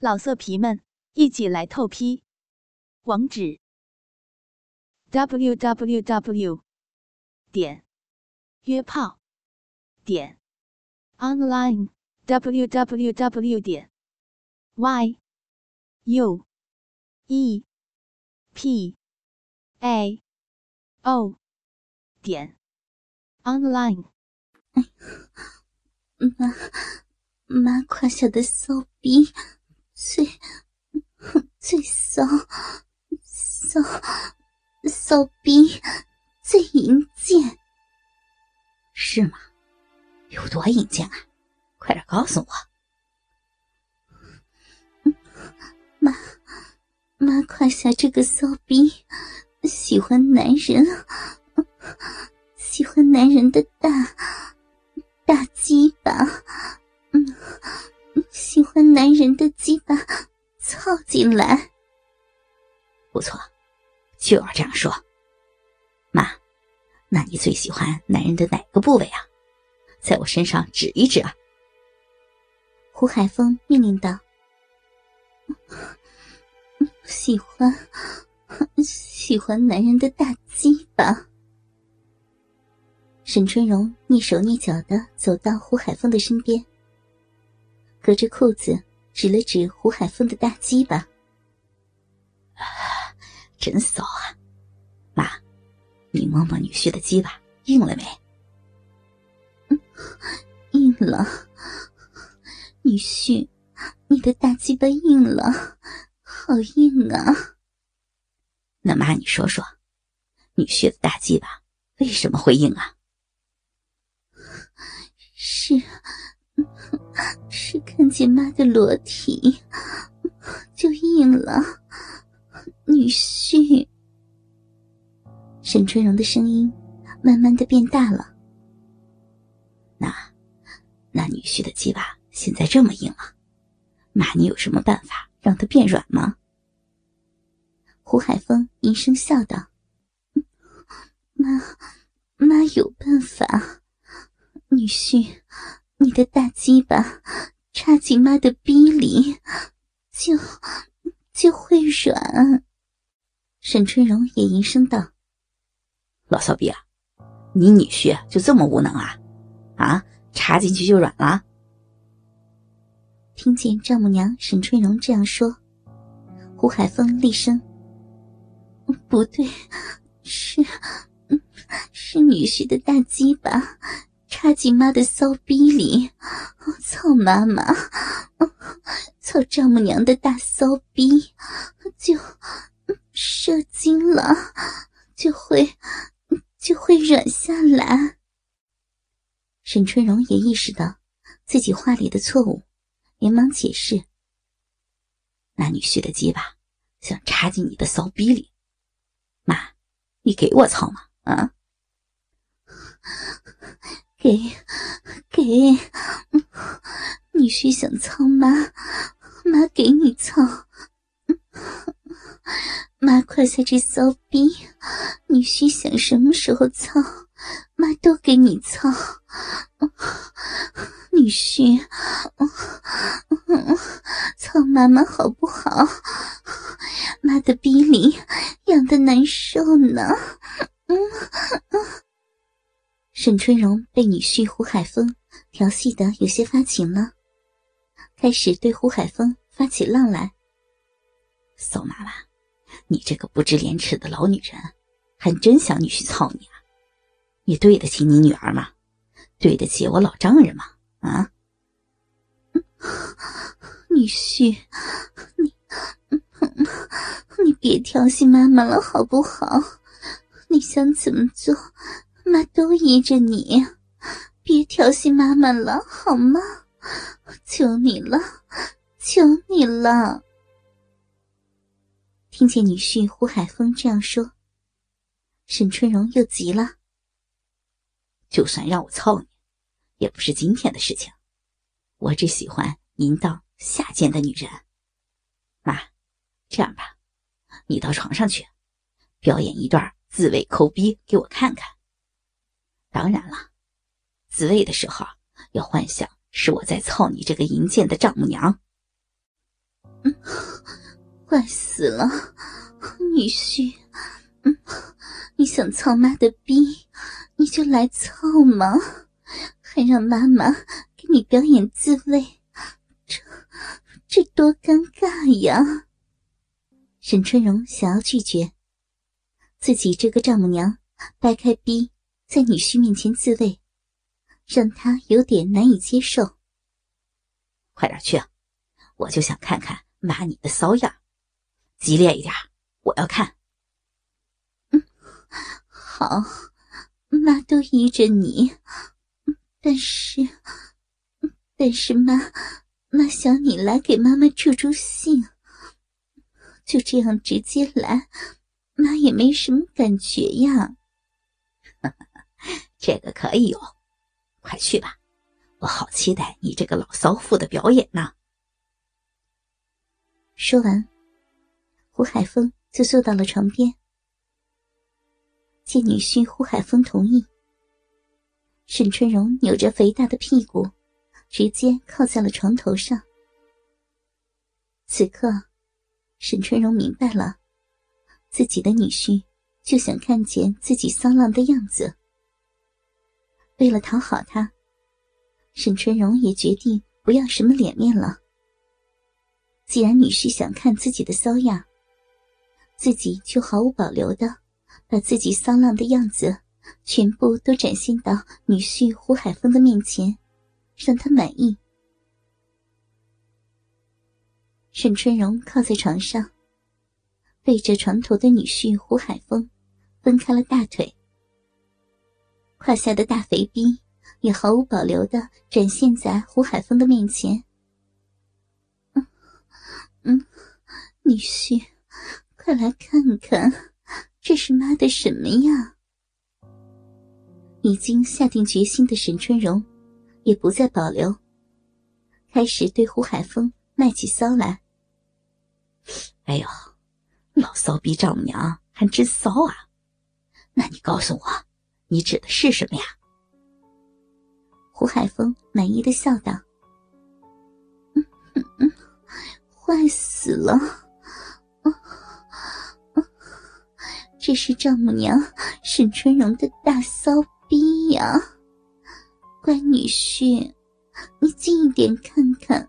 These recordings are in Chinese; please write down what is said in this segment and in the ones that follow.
老色皮们，一起来透批！网址：w w w 点约炮点 online w w w 点 y u e p a o 点 online。妈妈胯下的骚逼。最最骚骚骚逼，最淫贱，是吗？有多淫贱啊？快点告诉我！妈妈胯下这个骚逼，喜欢男人，喜欢男人的大大鸡进来，不错，就要这样说。妈，那你最喜欢男人的哪个部位啊？在我身上指一指啊！胡海峰命令道：“喜欢，喜欢男人的大鸡巴。”沈春荣蹑手蹑脚的走到胡海峰的身边。隔着裤子指了指胡海峰的大鸡巴，真骚啊！妈，你摸摸女婿的鸡巴硬了没？硬了。女婿，你的大鸡巴硬了，好硬啊！那妈，你说说，女婿的大鸡巴为什么会硬啊？是。是看见妈的裸体就硬了，女婿。沈春荣的声音慢慢的变大了。那，那女婿的鸡巴现在这么硬了，妈，你有什么办法让他变软吗？胡海峰阴声笑道：“妈，妈有办法，女婿。”你的大鸡巴插进妈的逼里，就就会软。沈春荣也吟声道：“老骚逼啊，你女婿就这么无能啊？啊，插进去就软了？”听见丈母娘沈春荣这样说，胡海峰厉声：“不对，是，是女婿的大鸡巴。”插进妈的骚逼里，操妈妈，操丈母娘的大骚逼，就射精了，就会就会软下来。沈春荣也意识到自己话里的错误，连忙解释：“那女婿的鸡巴想插进你的骚逼里，妈，你给我操吗？啊？”给，给，女婿想操妈，妈给你操。妈快下这骚逼，女婿想什么时候操，妈都给你操。女婿，操妈妈好不好？妈的逼里痒的难受呢。沈春荣被女婿胡海峰调戏的有些发情了，开始对胡海峰发起浪来。宋妈妈，你这个不知廉耻的老女人，还真想女婿操你啊？你对得起你女儿吗？对得起我老丈人吗？啊？女婿，你，你别调戏妈妈了好不好？你想怎么做？妈都依着你，别调戏妈妈了，好吗？求你了，求你了！听见女婿胡海峰这样说，沈春荣又急了。就算让我操你，也不是今天的事情。我只喜欢淫荡下贱的女人。妈，这样吧，你到床上去，表演一段自慰抠逼给我看看。当然了，自慰的时候要幻想是我在操你这个淫贱的丈母娘。嗯坏死了，女婿，嗯，你想操妈的逼，你就来操嘛，还让妈妈给你表演自慰，这这多尴尬呀！沈春荣想要拒绝，自己这个丈母娘掰开逼在女婿面前自慰，让他有点难以接受。快点去，我就想看看妈你的骚样。激烈一点，我要看。嗯，好，妈都依着你。但是，但是妈，妈想你来给妈妈助助兴。就这样直接来，妈也没什么感觉呀。这个可以哦，快去吧，我好期待你这个老骚妇的表演呢。说完。胡海峰就坐到了床边，见女婿胡海峰同意，沈春荣扭着肥大的屁股，直接靠在了床头上。此刻，沈春荣明白了，自己的女婿就想看见自己骚浪的样子。为了讨好他，沈春荣也决定不要什么脸面了。既然女婿想看自己的骚样，自己就毫无保留的把自己骚浪的样子全部都展现到女婿胡海峰的面前，让他满意。沈春荣靠在床上，背着床头的女婿胡海峰分开了大腿，胯下的大肥逼也毫无保留的展现在胡海峰的面前。嗯嗯，女婿。快来看看，这是妈的什么呀？已经下定决心的沈春荣，也不再保留，开始对胡海峰卖起骚来。哎呦，老骚逼丈母娘还真骚啊！那你告诉我，你指的是什么呀？胡海峰满意的笑道：“嗯嗯嗯，坏死了。”这是丈母娘沈春荣的大骚逼呀！乖女婿，你近一点看看，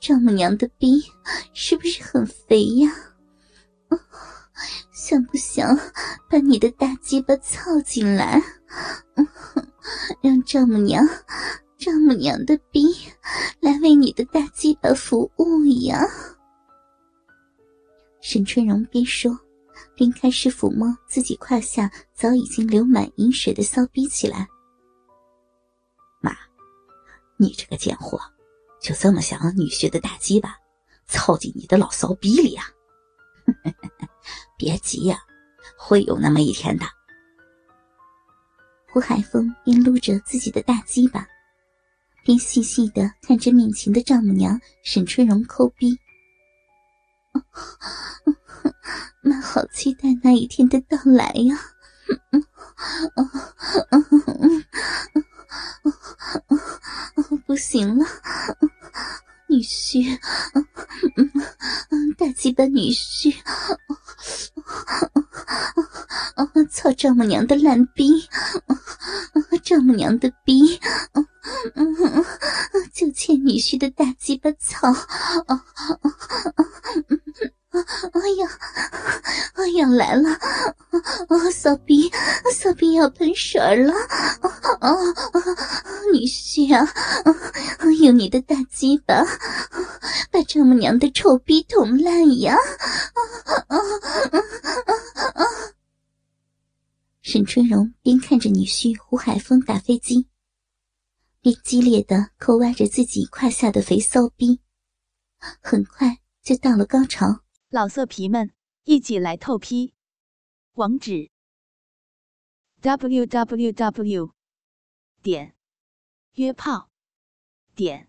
丈母娘的逼是不是很肥呀？想不想把你的大鸡巴操进来，让丈母娘、丈母娘的逼来为你的大鸡巴服务呀？沈春荣边说。边开始抚摸自己胯下早已经流满银水的骚逼起来。妈，你这个贱货，就这么想让女婿的大鸡巴操进你的老骚逼里啊？别急呀，会有那么一天的。胡海峰边撸着自己的大鸡巴，边细细的看着面前的丈母娘沈春荣抠逼。妈好期待那一天的到来呀！不行了，女婿，大鸡巴女婿，操丈母娘的烂逼，丈母娘的逼，就欠女婿的大鸡巴操！哎呀，哎呀，来了！啊，骚逼，骚逼要喷水了！啊啊，女婿啊，用你的大鸡巴把丈母娘的臭逼捅烂呀！啊啊啊啊！沈春荣边看着女婿胡海峰打飞机，边激烈的抠挖着自己胯下的肥骚逼，很快就到了高潮。老色皮们，一起来透批！网址：w w w 点约炮点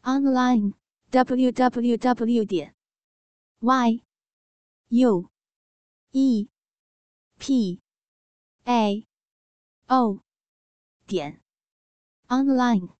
online w w w 点 y u e p a. O. 点。Online。